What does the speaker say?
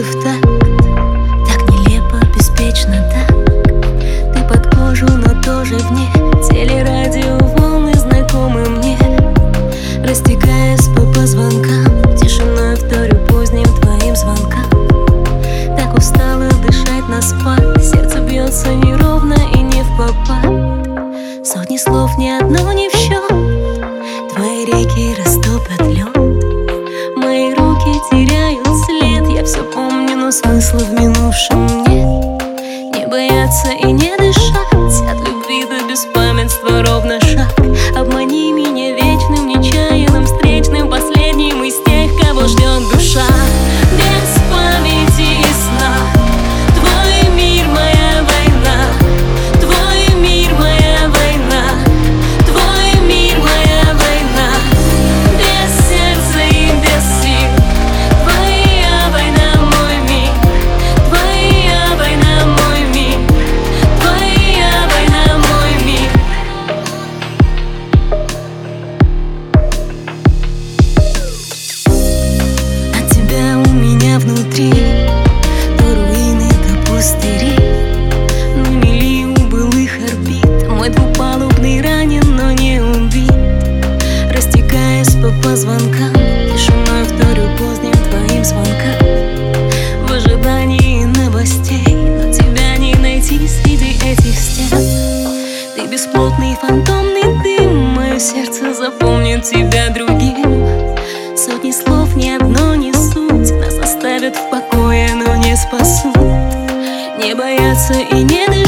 и в Так нелепо, беспечно, так. Ты под кожу, но тоже вне Телерадио волны знакомы мне. Растекаясь по позвонкам Тишиной вторю поздним твоим звонкам. Так устала дышать на спад. Сердце бьется неровно и не в попад. Сотни слов, ни одно не в счет. Твои реки смысла в минувшем нет Не бояться и не дышать От любви до беспамятства ровно по звонкам Тишиной вторю поздним твоим звонкам. В ожидании новостей Но тебя не найти среди этих стен. Ты бесплотный фантомный дым Мое сердце запомнит тебя другим. Сотни слов, ни одно не суть Нас оставят в покое, но не спасут. Не бояться и не дышать